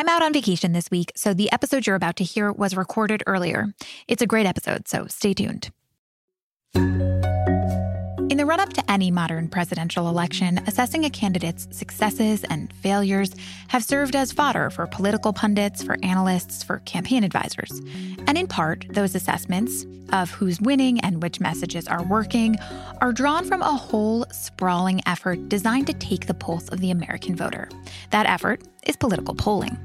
I'm out on vacation this week, so the episode you're about to hear was recorded earlier. It's a great episode, so stay tuned. In the run up to any modern presidential election, assessing a candidate's successes and failures have served as fodder for political pundits, for analysts, for campaign advisors. And in part, those assessments of who's winning and which messages are working are drawn from a whole sprawling effort designed to take the pulse of the American voter. That effort is political polling.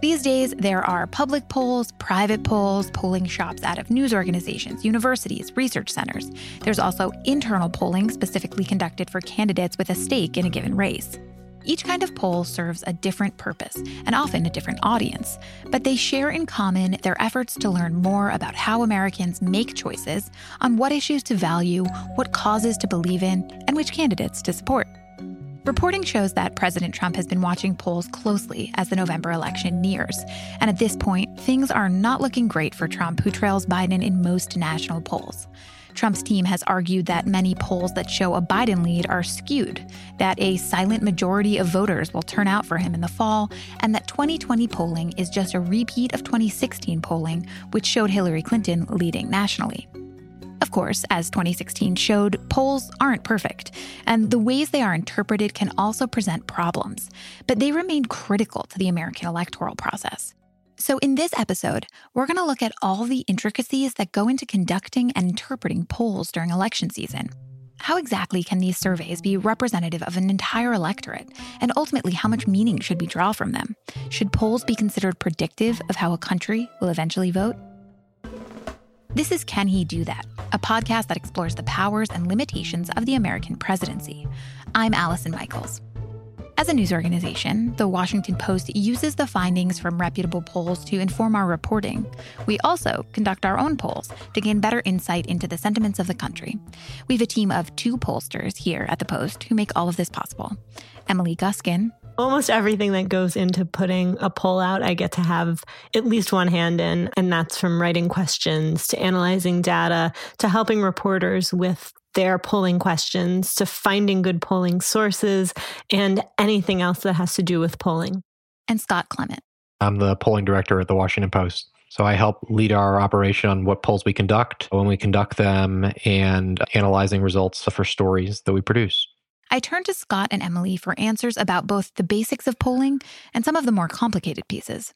These days, there are public polls, private polls, polling shops out of news organizations, universities, research centers. There's also internal polling specifically conducted for candidates with a stake in a given race. Each kind of poll serves a different purpose and often a different audience, but they share in common their efforts to learn more about how Americans make choices on what issues to value, what causes to believe in, and which candidates to support. Reporting shows that President Trump has been watching polls closely as the November election nears. And at this point, things are not looking great for Trump, who trails Biden in most national polls. Trump's team has argued that many polls that show a Biden lead are skewed, that a silent majority of voters will turn out for him in the fall, and that 2020 polling is just a repeat of 2016 polling, which showed Hillary Clinton leading nationally. Of course, as 2016 showed, polls aren't perfect, and the ways they are interpreted can also present problems, but they remain critical to the American electoral process. So, in this episode, we're going to look at all the intricacies that go into conducting and interpreting polls during election season. How exactly can these surveys be representative of an entire electorate? And ultimately, how much meaning should we draw from them? Should polls be considered predictive of how a country will eventually vote? This is Can He Do That, a podcast that explores the powers and limitations of the American presidency. I'm Allison Michaels. As a news organization, the Washington Post uses the findings from reputable polls to inform our reporting. We also conduct our own polls to gain better insight into the sentiments of the country. We have a team of two pollsters here at the Post who make all of this possible Emily Guskin, almost everything that goes into putting a poll out, I get to have at least one hand in. And that's from writing questions to analyzing data to helping reporters with their polling questions to finding good polling sources and anything else that has to do with polling. And Scott Clement. I'm the polling director at the Washington Post. So I help lead our operation on what polls we conduct, when we conduct them, and analyzing results for stories that we produce. I turned to Scott and Emily for answers about both the basics of polling and some of the more complicated pieces.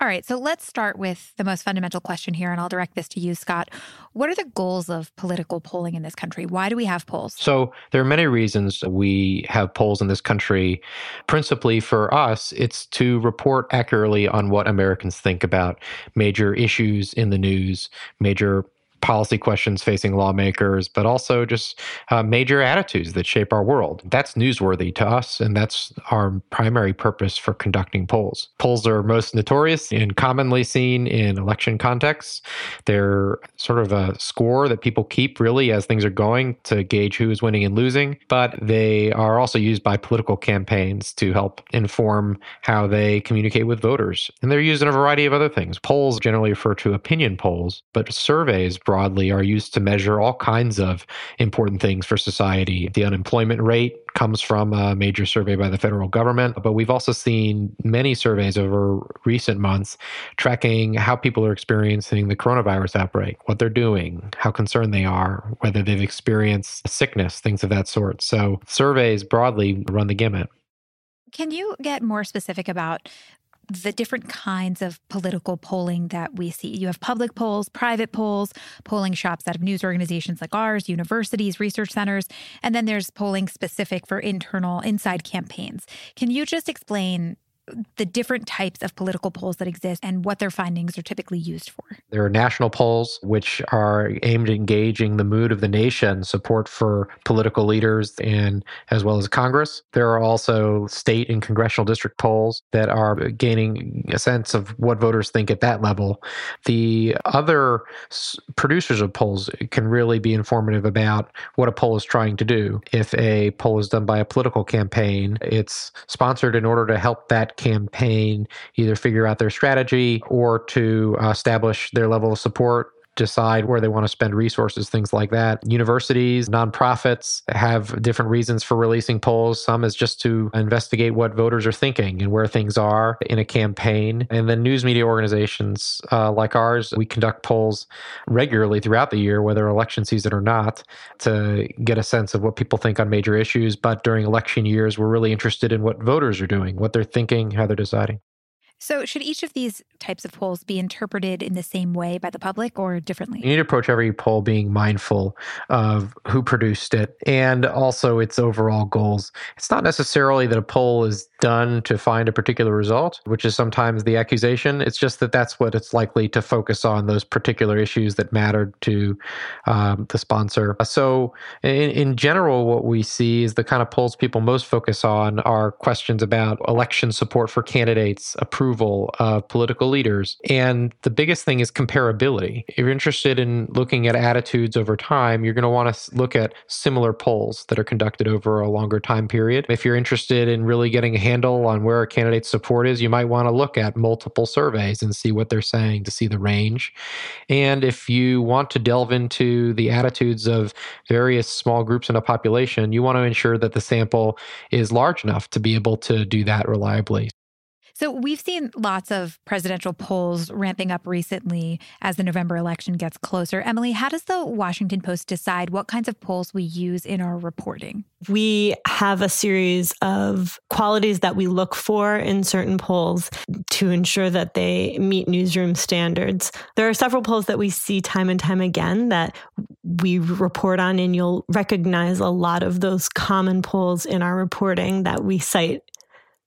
All right, so let's start with the most fundamental question here, and I'll direct this to you, Scott. What are the goals of political polling in this country? Why do we have polls? So, there are many reasons we have polls in this country. Principally for us, it's to report accurately on what Americans think about major issues in the news, major policy questions facing lawmakers, but also just uh, major attitudes that shape our world. That's newsworthy to us, and that's our primary purpose for conducting polls. Polls are most notorious and commonly seen in election contexts. They're sort of a score that people keep really as things are going to gauge who is winning and losing, but they are also used by political campaigns to help inform how they communicate with voters. And they're used in a variety of other things. Polls generally refer to opinion polls, but surveys broadly are used to measure all kinds of important things for society. The unemployment rate comes from a major survey by the federal government, but we've also seen many surveys over recent months tracking how people are experiencing the coronavirus outbreak, what they're doing, how concerned they are, whether they've experienced sickness, things of that sort. So surveys broadly run the gamut. Can you get more specific about the different kinds of political polling that we see. You have public polls, private polls, polling shops out of news organizations like ours, universities, research centers, and then there's polling specific for internal inside campaigns. Can you just explain the different types of political polls that exist and what their findings are typically used for. There are national polls, which are aimed at engaging the mood of the nation, support for political leaders, and as well as Congress. There are also state and congressional district polls that are gaining a sense of what voters think at that level. The other producers of polls can really be informative about what a poll is trying to do. If a poll is done by a political campaign, it's sponsored in order to help that campaign either figure out their strategy or to uh, establish their level of support decide where they want to spend resources, things like that. Universities, nonprofits have different reasons for releasing polls. Some is just to investigate what voters are thinking and where things are in a campaign. And then news media organizations uh, like ours, we conduct polls regularly throughout the year, whether election season or not, to get a sense of what people think on major issues. But during election years, we're really interested in what voters are doing, what they're thinking, how they're deciding. So, should each of these types of polls be interpreted in the same way by the public or differently? You need to approach every poll being mindful of who produced it and also its overall goals. It's not necessarily that a poll is done to find a particular result, which is sometimes the accusation. It's just that that's what it's likely to focus on those particular issues that mattered to um, the sponsor. So, in, in general, what we see is the kind of polls people most focus on are questions about election support for candidates, approval approval of political leaders. And the biggest thing is comparability. If you're interested in looking at attitudes over time, you're going to want to look at similar polls that are conducted over a longer time period. If you're interested in really getting a handle on where a candidate's support is, you might want to look at multiple surveys and see what they're saying to see the range. And if you want to delve into the attitudes of various small groups in a population, you want to ensure that the sample is large enough to be able to do that reliably. So we've seen lots of presidential polls ramping up recently as the November election gets closer. Emily, how does the Washington Post decide what kinds of polls we use in our reporting? We have a series of qualities that we look for in certain polls to ensure that they meet newsroom standards. There are several polls that we see time and time again that we report on, and you'll recognize a lot of those common polls in our reporting that we cite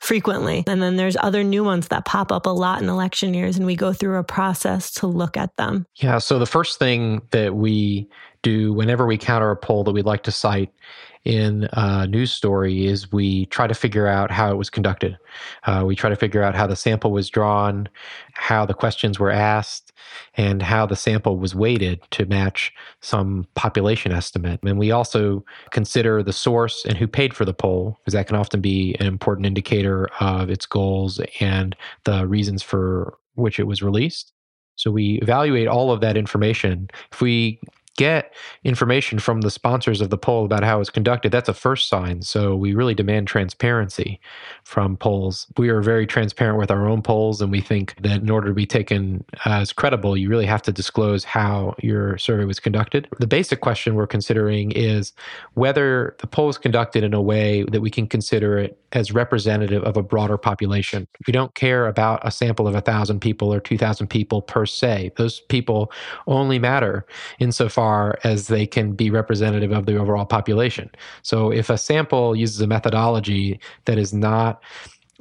frequently. And then there's other new ones that pop up a lot in election years, and we go through a process to look at them. Yeah. So the first thing that we do whenever we counter a poll that we'd like to cite in a news story is we try to figure out how it was conducted. Uh, we try to figure out how the sample was drawn, how the questions were asked, and how the sample was weighted to match some population estimate. And we also consider the source and who paid for the poll, because that can often be an important indicator of its goals and the reasons for which it was released. So we evaluate all of that information. If we get information from the sponsors of the poll about how it's conducted, that's a first sign. So we really demand transparency from polls. We are very transparent with our own polls, and we think that in order to be taken as credible, you really have to disclose how your survey was conducted. The basic question we're considering is whether the poll is conducted in a way that we can consider it as representative of a broader population. We don't care about a sample of 1,000 people or 2,000 people per se. Those people only matter insofar as they can be representative of the overall population. So if a sample uses a methodology that is not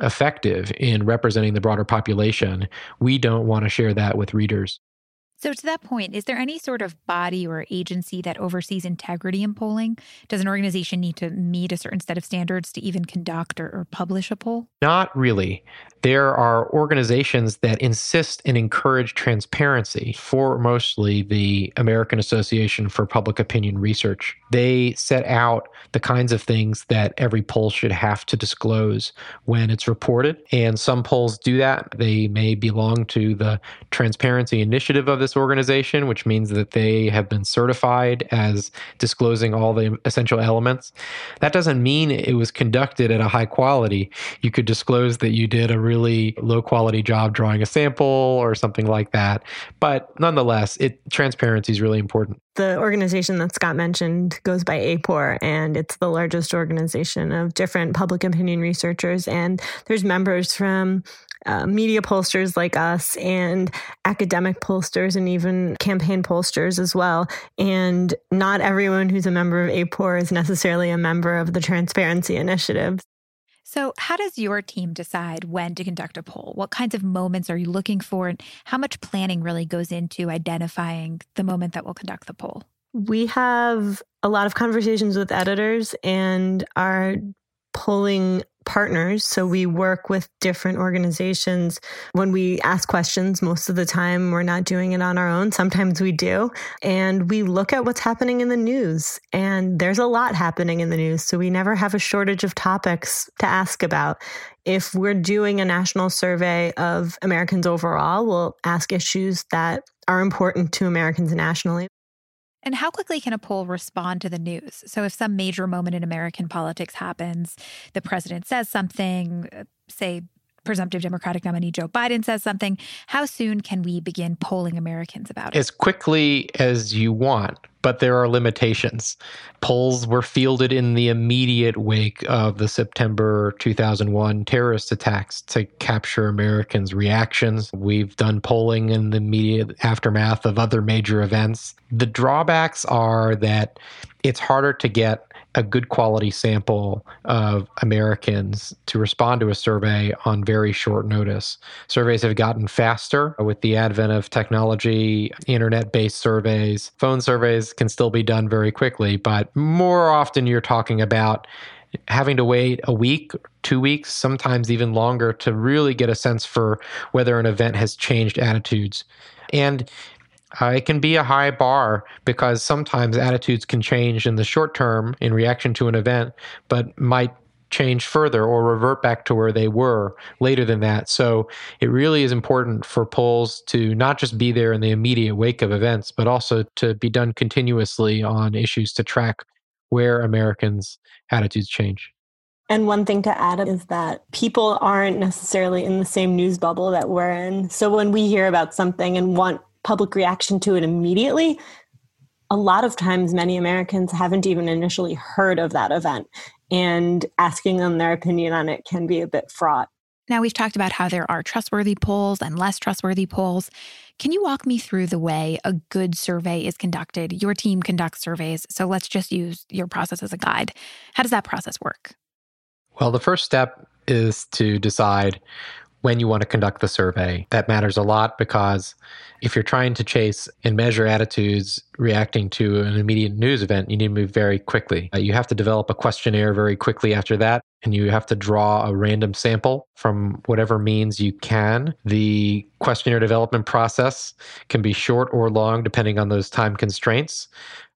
effective in representing the broader population, we don't want to share that with readers. So, to that point, is there any sort of body or agency that oversees integrity in polling? Does an organization need to meet a certain set of standards to even conduct or, or, publish a poll? Not really. There are organizations that insist and encourage transparency, foremostly the American Association for Public Opinion Research. They set out the kinds of things that every poll should have to disclose when it's reported. And some polls do that. They may belong to the Transparency Initiative of this organization, which means that they have been certified as disclosing all the essential elements. That doesn't mean it was conducted at a high quality. You could disclose that you did a really low quality job drawing a sample or something like that. But nonetheless, it transparency is really important. The organization that Scott mentioned goes by AAPOR, and it's the largest organization of different public opinion researchers. And there's members from uh, media pollsters like us and academic pollsters and even campaign pollsters as well. And not everyone who's a member of AAPOR is necessarily a member of the Transparency Initiative. So, how does your team decide when to conduct a poll? What kinds of moments are you looking for? And how much planning really goes into identifying the moment that we'll conduct the poll? We have a lot of conversations with editors and are polling partners. So we work with different organizations. When we ask questions, most of the time we're not doing it on our own. Sometimes we do. And we look at what's happening in the news. And there's a lot happening in the news. So we never have a shortage of topics to ask about. If we're doing a national survey of Americans overall, we'll ask issues that are important to Americans nationally. And how quickly can a poll respond to the news? So, if some major moment in American politics happens, the president says something, uh, say, presumptive Democratic nominee Joe Biden says something, how soon can we begin polling Americans about it? As quickly as you want but there are limitations. Polls were fielded in the immediate wake of the September 2001 terrorist attacks to capture Americans' reactions. We've done polling in the immediate aftermath of other major events. The drawbacks are that it's harder to get a good quality sample of Americans to respond to a survey on very short notice. Surveys have gotten faster with the advent of technology, internet based surveys. Phone surveys can still be done very quickly, but more often you're talking about having to wait a week, two weeks, sometimes even longer to really get a sense for whether an event has changed attitudes. And uh, it can be a high bar because sometimes attitudes can change in the short term in reaction to an event, but might change further or revert back to where they were later than that. So it really is important for polls to not just be there in the immediate wake of events, but also to be done continuously on issues to track where Americans' attitudes change. And one thing to add is that people aren't necessarily in the same news bubble that we're in. So when we hear about something and want public reaction to it immediately, a lot of times many Americans haven't even initially heard of that event, and asking them their opinion on it can be a bit fraught. Now, we've talked about how there are trustworthy polls and less trustworthy polls. Can you walk me through the way a good survey is conducted? Your team conducts surveys, so let's just use your process as a guide. How does that process work? Well, the first step is to decide when you want to conduct the survey. That matters a lot because if you're trying to chase and measure attitudes reacting to an immediate news event, you need to move very quickly. Uh, you have to develop a questionnaire very quickly after that, and you have to draw a random sample from whatever means you can. The questionnaire development process can be short or long depending on those time constraints.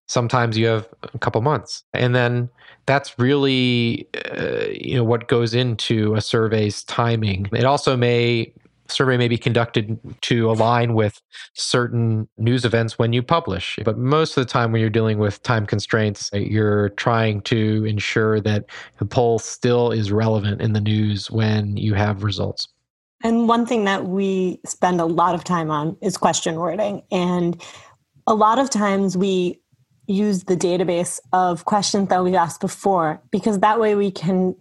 Sometimes you have a couple months. And then that's really uh, you know what goes into a survey's timing. It also may survey may be conducted to align with certain news events when you publish. But most of the time when you're dealing with time constraints, you're trying to ensure that the poll still is relevant in the news when you have results. And one thing that we spend a lot of time on is question wording. And a lot of times we use the database of questions that we've asked before because that way we can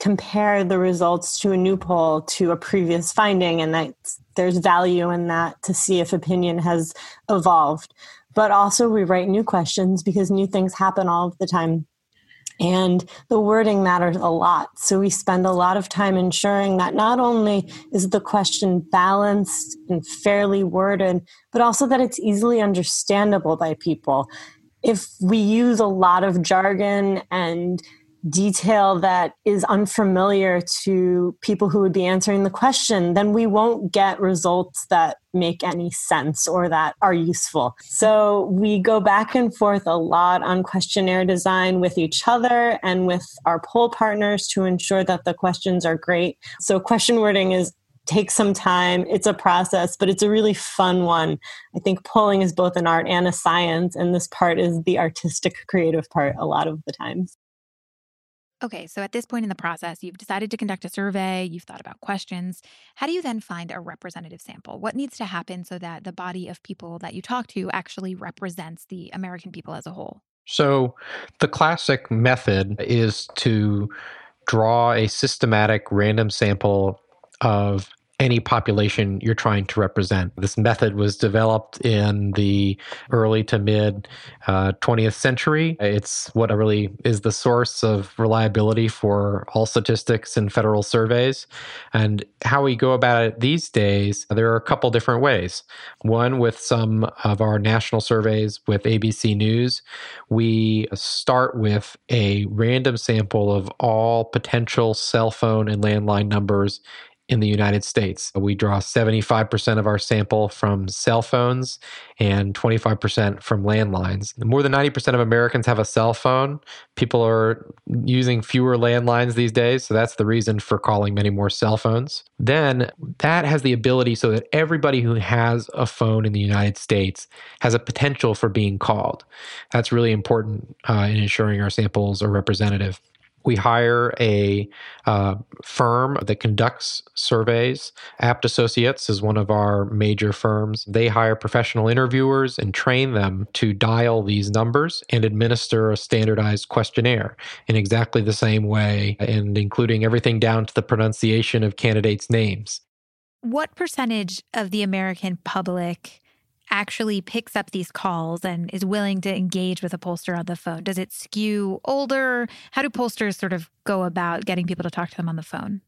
compare the results to a new poll to a previous finding and that there's value in that to see if opinion has evolved. But also we write new questions because new things happen all of the time. And the wording matters a lot. So we spend a lot of time ensuring that not only is the question balanced and fairly worded but also that it's easily understandable by people if we use a lot of jargon and detail that is unfamiliar to people who would be answering the question, then we won't get results that make any sense or that are useful. So we go back and forth a lot on questionnaire design with each other and with our poll partners to ensure that the questions are great. So question wording is takes some time. It's a process, but it's a really fun one. I think polling is both an art and a science, and this part is the artistic, creative part a lot of the times. Okay, so at this point in the process, you've decided to conduct a survey, you've thought about questions. How do you then find a representative sample? What needs to happen so that the body of people that you talk to actually represents the American people as a whole? So, the classic method is to draw a systematic random sample of any population you're trying to represent. This method was developed in the early to mid uh, 20th century. It's what really is the source of reliability for all statistics and federal surveys. And how we go about it these days, there are a couple different ways. One, with some of our national surveys with ABC News, we start with a random sample of all potential cell phone and landline numbers in the United States. We draw 75% of our sample from cell phones and 25% from landlines. More than 90% of Americans have a cell phone. People are using fewer landlines these days, so that's the reason for calling many more cell phones. Then that has the ability so that everybody who has a phone in the United States has a potential for being called. That's really important uh, in ensuring our samples are representative we hire a uh, firm that conducts surveys. Abt Associates is one of our major firms. They hire professional interviewers and train them to dial these numbers and administer a standardized questionnaire in exactly the same way, and including everything down to the pronunciation of candidates' names. What percentage of the American public? Actually picks up these calls and is willing to engage with a pollster on the phone? Does it skew older? How do pollsters sort of go about getting people to talk to them on the phone?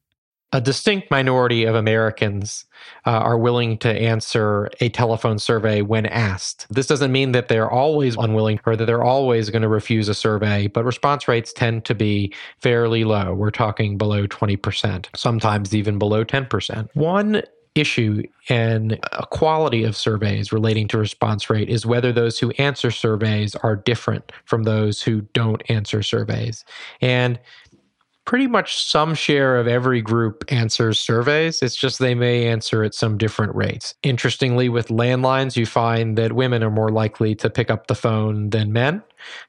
A distinct minority of Americans uh, are willing to answer a telephone survey when asked. This doesn't mean that they're always unwilling or that they're always going to refuse a survey, but response rates tend to be fairly low. We're talking below 20%, sometimes even below 10%. One issue and a quality of surveys relating to response rate is whether those who answer surveys are different from those who don't answer surveys. And pretty much some share of every group answers surveys. It's just they may answer at some different rates. Interestingly, with landlines, you find that women are more likely to pick up the phone than men.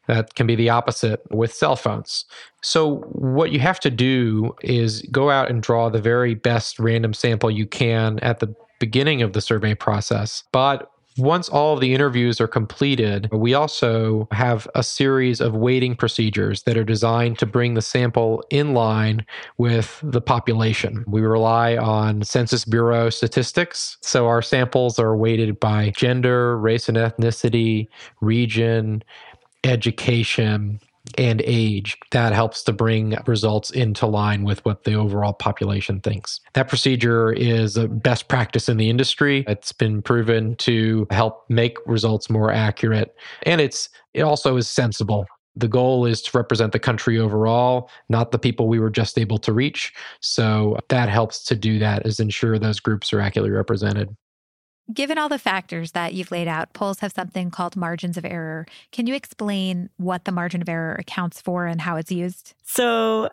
That can be the opposite with cell phones. So, what you have to do is go out and draw the very best random sample you can at the beginning of the survey process. But once all of the interviews are completed, we also have a series of weighting procedures that are designed to bring the sample in line with the population. We rely on Census Bureau statistics. So our samples are weighted by gender, race and ethnicity, region, education, and age that helps to bring results into line with what the overall population thinks. That procedure is a best practice in the industry. It's been proven to help make results more accurate and it's it also is sensible. The goal is to represent the country overall, not the people we were just able to reach. So that helps to do that is ensure those groups are accurately represented. Given all the factors that you've laid out, polls have something called margins of error. Can you explain what the margin of error accounts for and how it's used? So,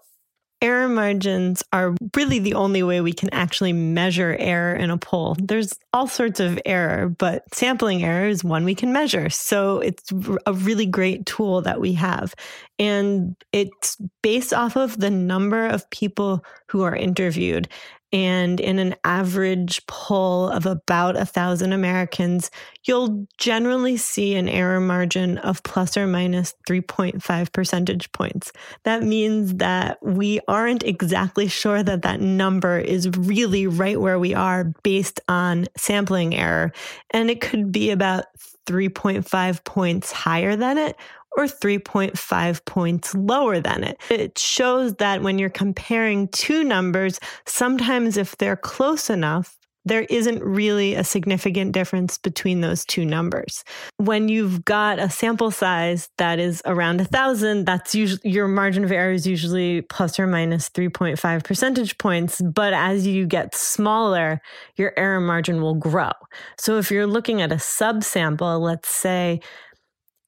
error margins are really the only way we can actually measure error in a poll. There's all sorts of error, but sampling error is one we can measure. So it's a really great tool that we have. And it's based off of the number of people who are interviewed. And in an average poll of about a thousand Americans, you'll generally see an error margin of plus or minus 3.5 percentage points. That means that we aren't exactly sure that that number is really right where we are based on sampling error. And it could be about 3.5 points higher than it or 3.5 points lower than it. It shows that when you're comparing two numbers, sometimes if they're close enough, there isn't really a significant difference between those two numbers. When you've got a sample size that is around a thousand, that's usually your margin of error is usually plus or minus 3.5 percentage points. But as you get smaller, your error margin will grow. So if you're looking at a subsample, let's say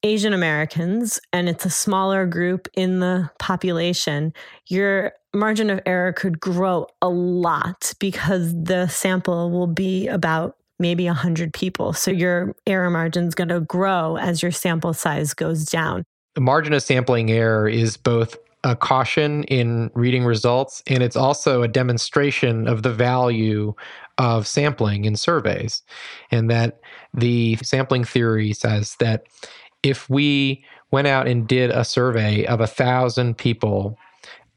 Asian Americans and it's a smaller group in the population, your margin of error could grow a lot because the sample will be about maybe 100 people. So your error margin is going to grow as your sample size goes down. The margin of sampling error is both a caution in reading results and it's also a demonstration of the value of sampling in surveys and that the sampling theory says that if we went out and did a survey of a thousand people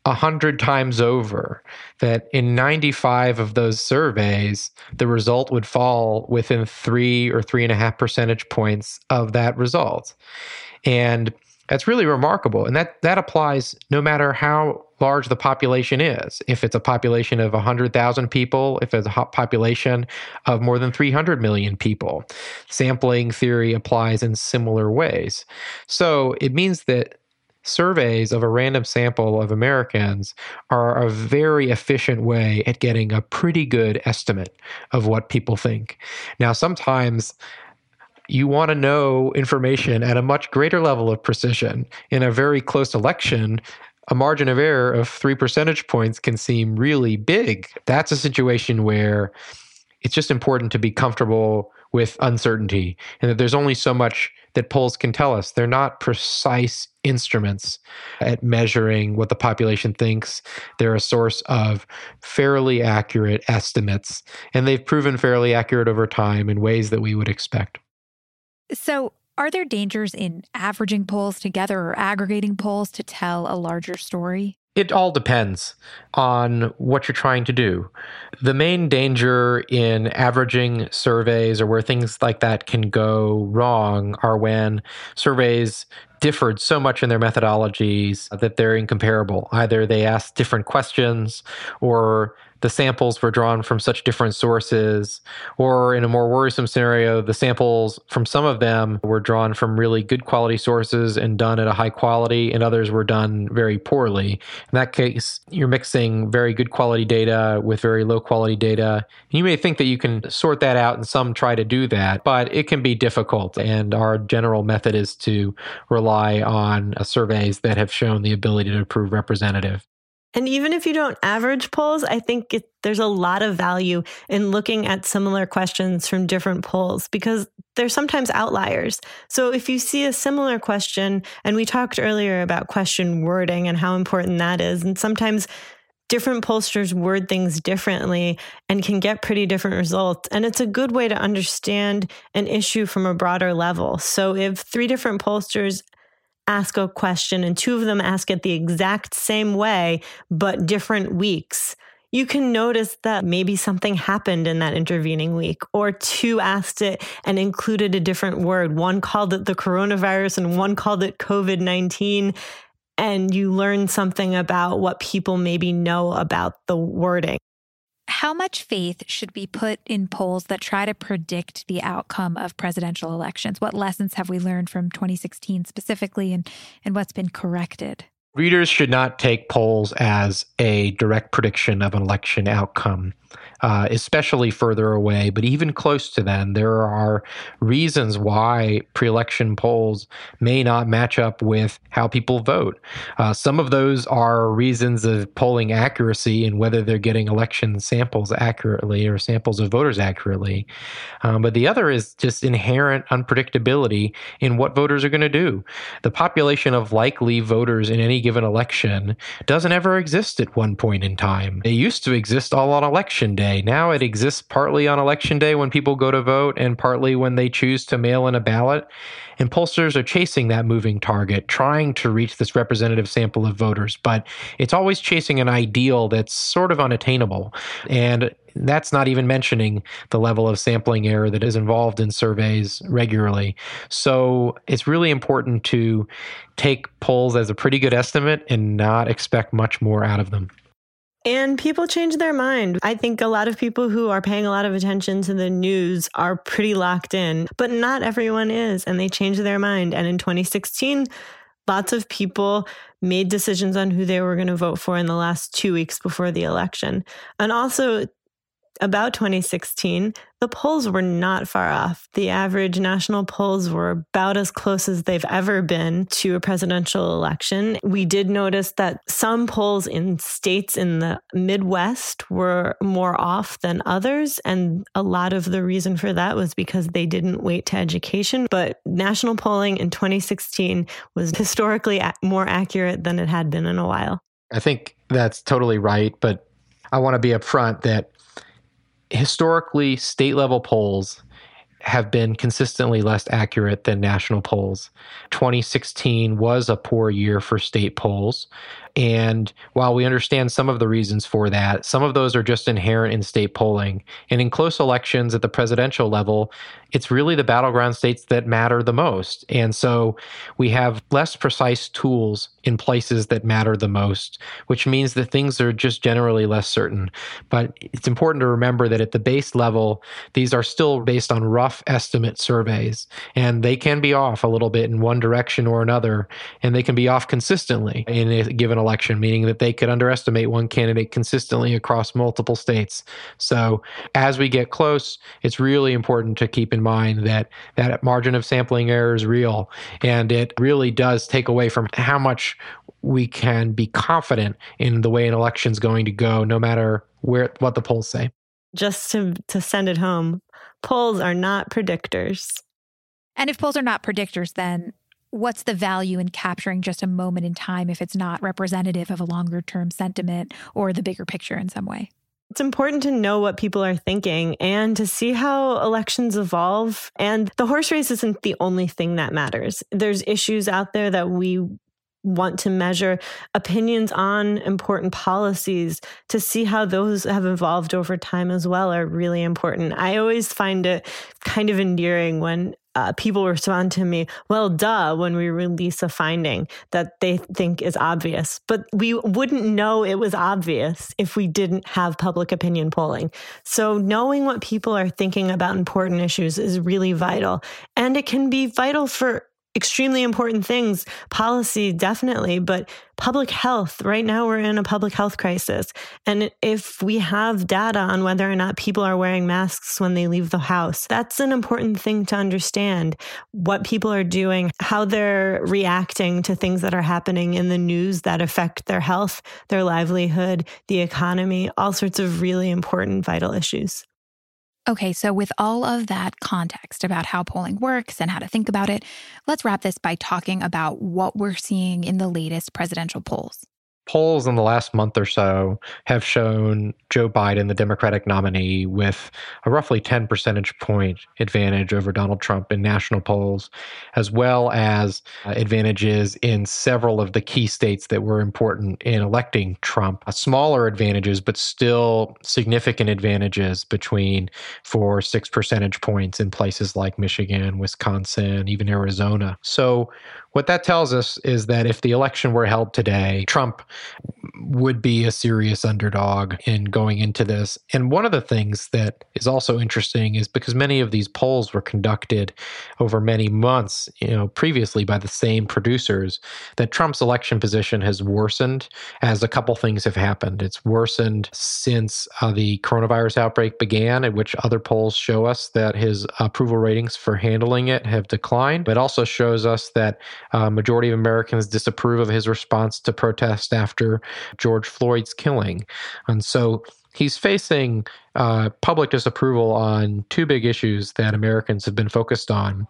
a hundred times over that in 95 of those surveys the result would fall within three or three and a half percentage points of that result. And that's really remarkable. And that, that applies no matter how large the population is. If it's a population of 100,000 people, if it's a population of more than 300 million people, sampling theory applies in similar ways. So it means that surveys of a random sample of Americans are a very efficient way at getting a pretty good estimate of what people think. Now, sometimes you want to know information at a much greater level of precision. In a very close election, a margin of error of three percentage points can seem really big. That's a situation where it's just important to be comfortable with uncertainty and that there's only so much that polls can tell us. They're not precise instruments at measuring what the population thinks. They're a source of fairly accurate estimates, and they've proven fairly accurate over time in ways that we would expect. So, are there dangers in averaging polls together or aggregating polls to tell a larger story? It all depends on what you're trying to do. The main danger in averaging surveys or where things like that can go wrong are when surveys differed so much in their methodologies that they're incomparable. Either they ask different questions or the samples were drawn from such different sources, or in a more worrisome scenario, the samples from some of them were drawn from really good quality sources and done at a high quality, and others were done very poorly. In that case, you're mixing very good quality data with very low quality data. You may think that you can sort that out, and some try to do that, but it can be difficult. And our general method is to rely on uh, surveys that have shown the ability to prove representative. And even if you don't average polls, I think it, there's a lot of value in looking at similar questions from different polls because they're sometimes outliers. So if you see a similar question, and we talked earlier about question wording and how important that is, and sometimes different pollsters word things differently and can get pretty different results. And it's a good way to understand an issue from a broader level. So if three different pollsters ask a question and two of them ask it the exact same way, but different weeks, you can notice that maybe something happened in that intervening week, or two asked it and included a different word. One called it the coronavirus and one called it COVID 19. And you learn something about what people maybe know about the wording. How much faith should be put in polls that try to predict the outcome of presidential elections? What lessons have we learned from 2016 specifically, and, and what's been corrected? Readers should not take polls as a direct prediction of an election outcome uh, especially further away, but even close to them, there are reasons why pre election polls may not match up with how people vote. Uh, some of those are reasons of polling accuracy and whether they're getting election samples accurately or samples of voters accurately. Um, but the other is just inherent unpredictability in what voters are going to do. The population of likely voters in any given election doesn't ever exist at one point in time. It used to exist all on election day day. Now it exists partly on election day when people go to vote and partly when they choose to mail in a ballot. And pollsters are chasing that moving target, trying to reach this representative sample of voters. But it's always chasing an ideal that's sort of unattainable. And that's not even mentioning the level of sampling error that is involved in surveys regularly. So it's really important to take polls as a pretty good estimate and not expect much more out of them. And people change their mind. I think a lot of people who are paying a lot of attention to the news are pretty locked in, but not everyone is. And they change their mind. And in 2016, lots of people made decisions on who they were going to vote for in the last two weeks before the election. And also, about 2016, the polls were not far off. The average national polls were about as close as they've ever been to a presidential election. We did notice that some polls in states in the Midwest were more off than others. And a lot of the reason for that was because they didn't weight to education. But national polling in 2016 was historically more accurate than it had been in a while. I think that's totally right. But I want to be upfront that historically, state level polls have been consistently less accurate than national polls. 2016 was a poor year for state polls. And while we understand some of the reasons for that, some of those are just inherent in state polling. And in close elections at the presidential level, it's really the battleground states that matter the most. And so we have less precise tools in places that matter the most, which means that things are just generally less certain. But it's important to remember that at the base level, these are still based on rough rough estimate surveys, and they can be off a little bit in one direction or another, and they can be off consistently in a given election, meaning that they could underestimate one candidate consistently across multiple states. So as we get close, it's really important to keep in mind that that margin of sampling error is real, and it really does take away from how much we can be confident in the way an election's going to go, no matter where what the polls say. Just to to send it home, polls are not predictors. And if polls are not predictors, then what's the value in capturing just a moment in time if it's not representative of a longer term sentiment or the bigger picture in some way? It's important to know what people are thinking and to see how elections evolve. And the horse race isn't the only thing that matters. There's issues out there that we want to measure opinions on important policies to see how those have evolved over time as well are really important. I always find it kind of endearing when uh, people respond to me, well, duh, when we release a finding that they think is obvious. But we wouldn't know it was obvious if we didn't have public opinion polling. So knowing what people are thinking about important issues is really vital. And it can be vital for extremely important things. Policy, definitely, but public health. Right now, we're in a public health crisis. And if we have data on whether or not people are wearing masks when they leave the house, that's an important thing to understand what people are doing, how they're reacting to things that are happening in the news that affect their health, their livelihood, the economy, all sorts of really important, vital issues. Okay, so with all of that context about how polling works and how to think about it, let's wrap this by talking about what we're seeing in the latest presidential polls polls in the last month or so have shown Joe Biden, the Democratic nominee, with a roughly 10 percentage point advantage over Donald Trump in national polls, as well as uh, advantages in several of the key states that were important in electing Trump. Uh, smaller advantages, but still significant advantages between four, six percentage points in places like Michigan, Wisconsin, even Arizona. So what that tells us is that if the election were held today, Trump would be a serious underdog in going into this. And one of the things that is also interesting is because many of these polls were conducted over many months, you know, previously by the same producers, that Trump's election position has worsened as a couple things have happened. It's worsened since uh, the coronavirus outbreak began, at which other polls show us that his approval ratings for handling it have declined, but also shows us that uh, majority of Americans disapprove of his response to protest after George Floyd's killing. And so he's facing uh, public disapproval on two big issues that Americans have been focused on.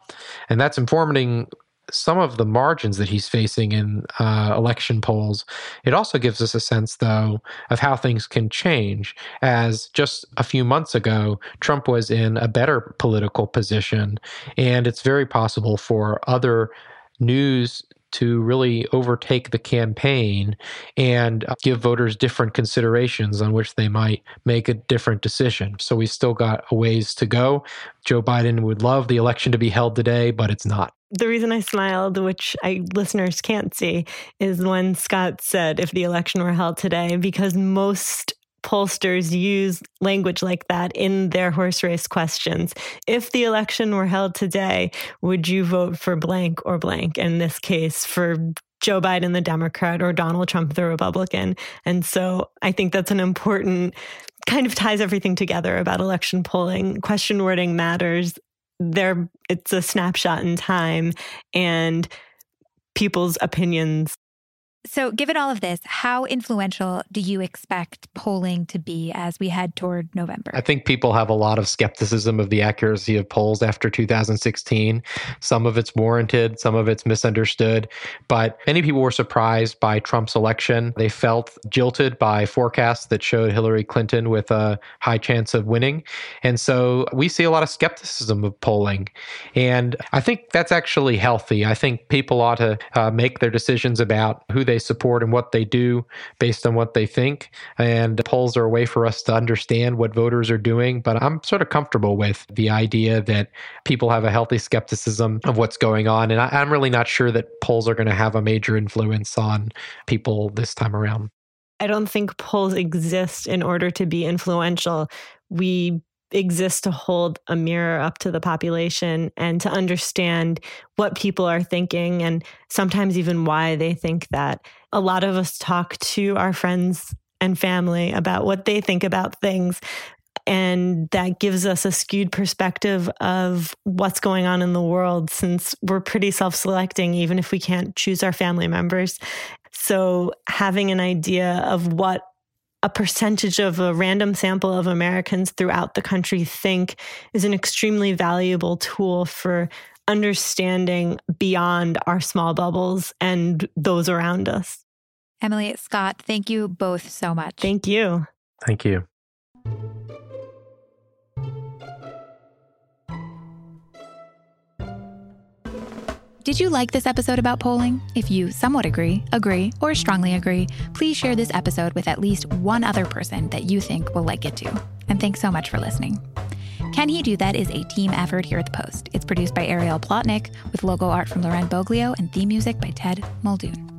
And that's informing some of the margins that he's facing in uh, election polls. It also gives us a sense, though, of how things can change. As just a few months ago, Trump was in a better political position, and it's very possible for other news to really overtake the campaign and uh, give voters different considerations on which they might make a different decision. So we still got a ways to go. Joe Biden would love the election to be held today, but it's not. The reason I smiled, which I listeners can't see, is when Scott said if the election were held today, because most pollsters use language like that in their horse race questions. If the election were held today, would you vote for blank or blank? In this case, for Joe Biden, the Democrat, or Donald Trump, the Republican. And so I think that's an important kind of ties everything together about election polling. Question wording matters. There, it's a snapshot in time, and people's opinions so, given all of this, how influential do you expect polling to be as we head toward November? I think people have a lot of skepticism of the accuracy of polls after 2016. Some of it's warranted, some of it's misunderstood. But many people were surprised by Trump's election. They felt jilted by forecasts that showed Hillary Clinton with a high chance of winning. And so we see a lot of skepticism of polling. And I think that's actually healthy. I think people ought to uh, make their decisions about who they they support and what they do based on what they think. And polls are a way for us to understand what voters are doing. But I'm sort of comfortable with the idea that people have a healthy skepticism of what's going on. And I, I'm really not sure that polls are going to have a major influence on people this time around. I don't think polls exist in order to be influential. We exist to hold a mirror up to the population and to understand what people are thinking and sometimes even why they think that. A lot of us talk to our friends and family about what they think about things. And that gives us a skewed perspective of what's going on in the world since we're pretty self selecting, even if we can't choose our family members. So, having an idea of what a percentage of a random sample of Americans throughout the country think is an extremely valuable tool for understanding beyond our small bubbles and those around us. Emily, Scott, thank you both so much. Thank you. Thank you. Did you like this episode about polling? If you somewhat agree, agree, or strongly agree, please share this episode with at least one other person that you think will like it too. And thanks so much for listening. Can He Do That is a team effort here at The Post. It's produced by Ariel Plotnick with logo art from Loren Boglio and theme music by Ted Muldoon.